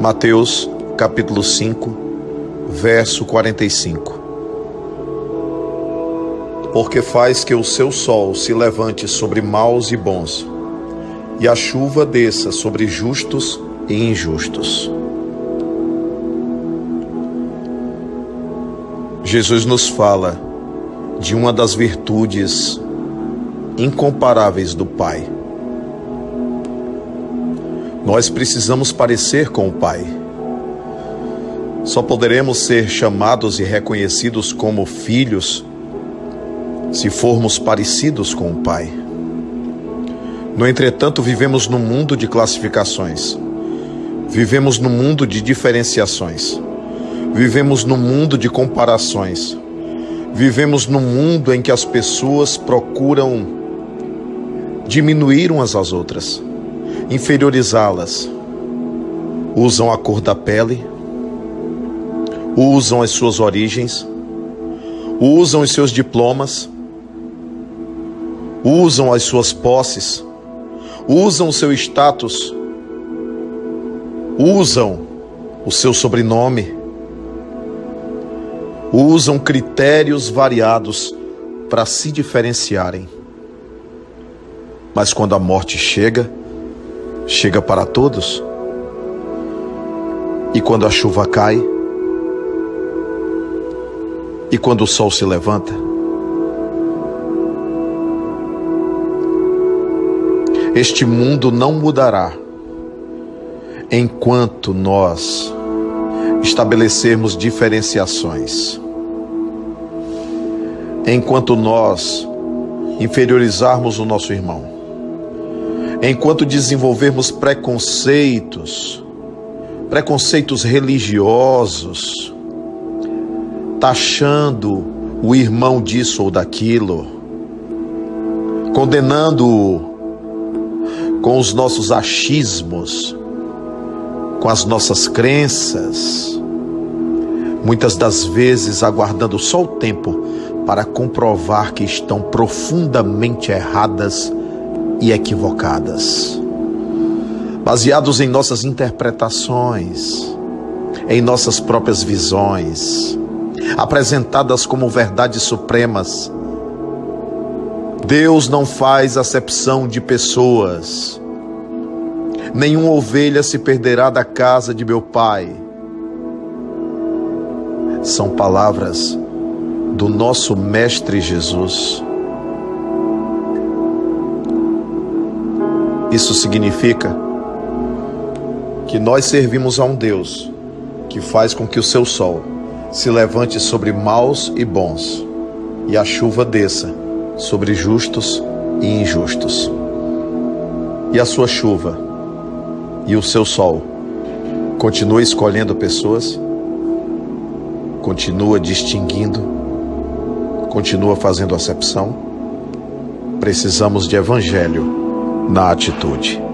Mateus capítulo 5, verso 45. Porque faz que o seu sol se levante sobre maus e bons, e a chuva desça sobre justos e injustos. Jesus nos fala de uma das virtudes incomparáveis do Pai nós precisamos parecer com o Pai. Só poderemos ser chamados e reconhecidos como filhos se formos parecidos com o Pai. No entretanto, vivemos num mundo de classificações. Vivemos num mundo de diferenciações. Vivemos num mundo de comparações. Vivemos num mundo em que as pessoas procuram diminuir umas às outras inferiorizá-las. Usam a cor da pele, usam as suas origens, usam os seus diplomas, usam as suas posses, usam o seu status, usam o seu sobrenome, usam critérios variados para se diferenciarem. Mas quando a morte chega, chega para todos. E quando a chuva cai, e quando o sol se levanta, este mundo não mudará enquanto nós estabelecermos diferenciações, enquanto nós inferiorizarmos o nosso irmão enquanto desenvolvermos preconceitos, preconceitos religiosos, taxando o irmão disso ou daquilo, condenando-o com os nossos achismos, com as nossas crenças, muitas das vezes aguardando só o tempo para comprovar que estão profundamente erradas e equivocadas. Baseados em nossas interpretações, em nossas próprias visões, apresentadas como verdades supremas. Deus não faz acepção de pessoas. Nenhuma ovelha se perderá da casa de meu Pai. São palavras do nosso Mestre Jesus. Isso significa que nós servimos a um Deus que faz com que o seu sol se levante sobre maus e bons e a chuva desça sobre justos e injustos. E a sua chuva e o seu sol continua escolhendo pessoas, continua distinguindo, continua fazendo acepção. Precisamos de evangelho na atitude.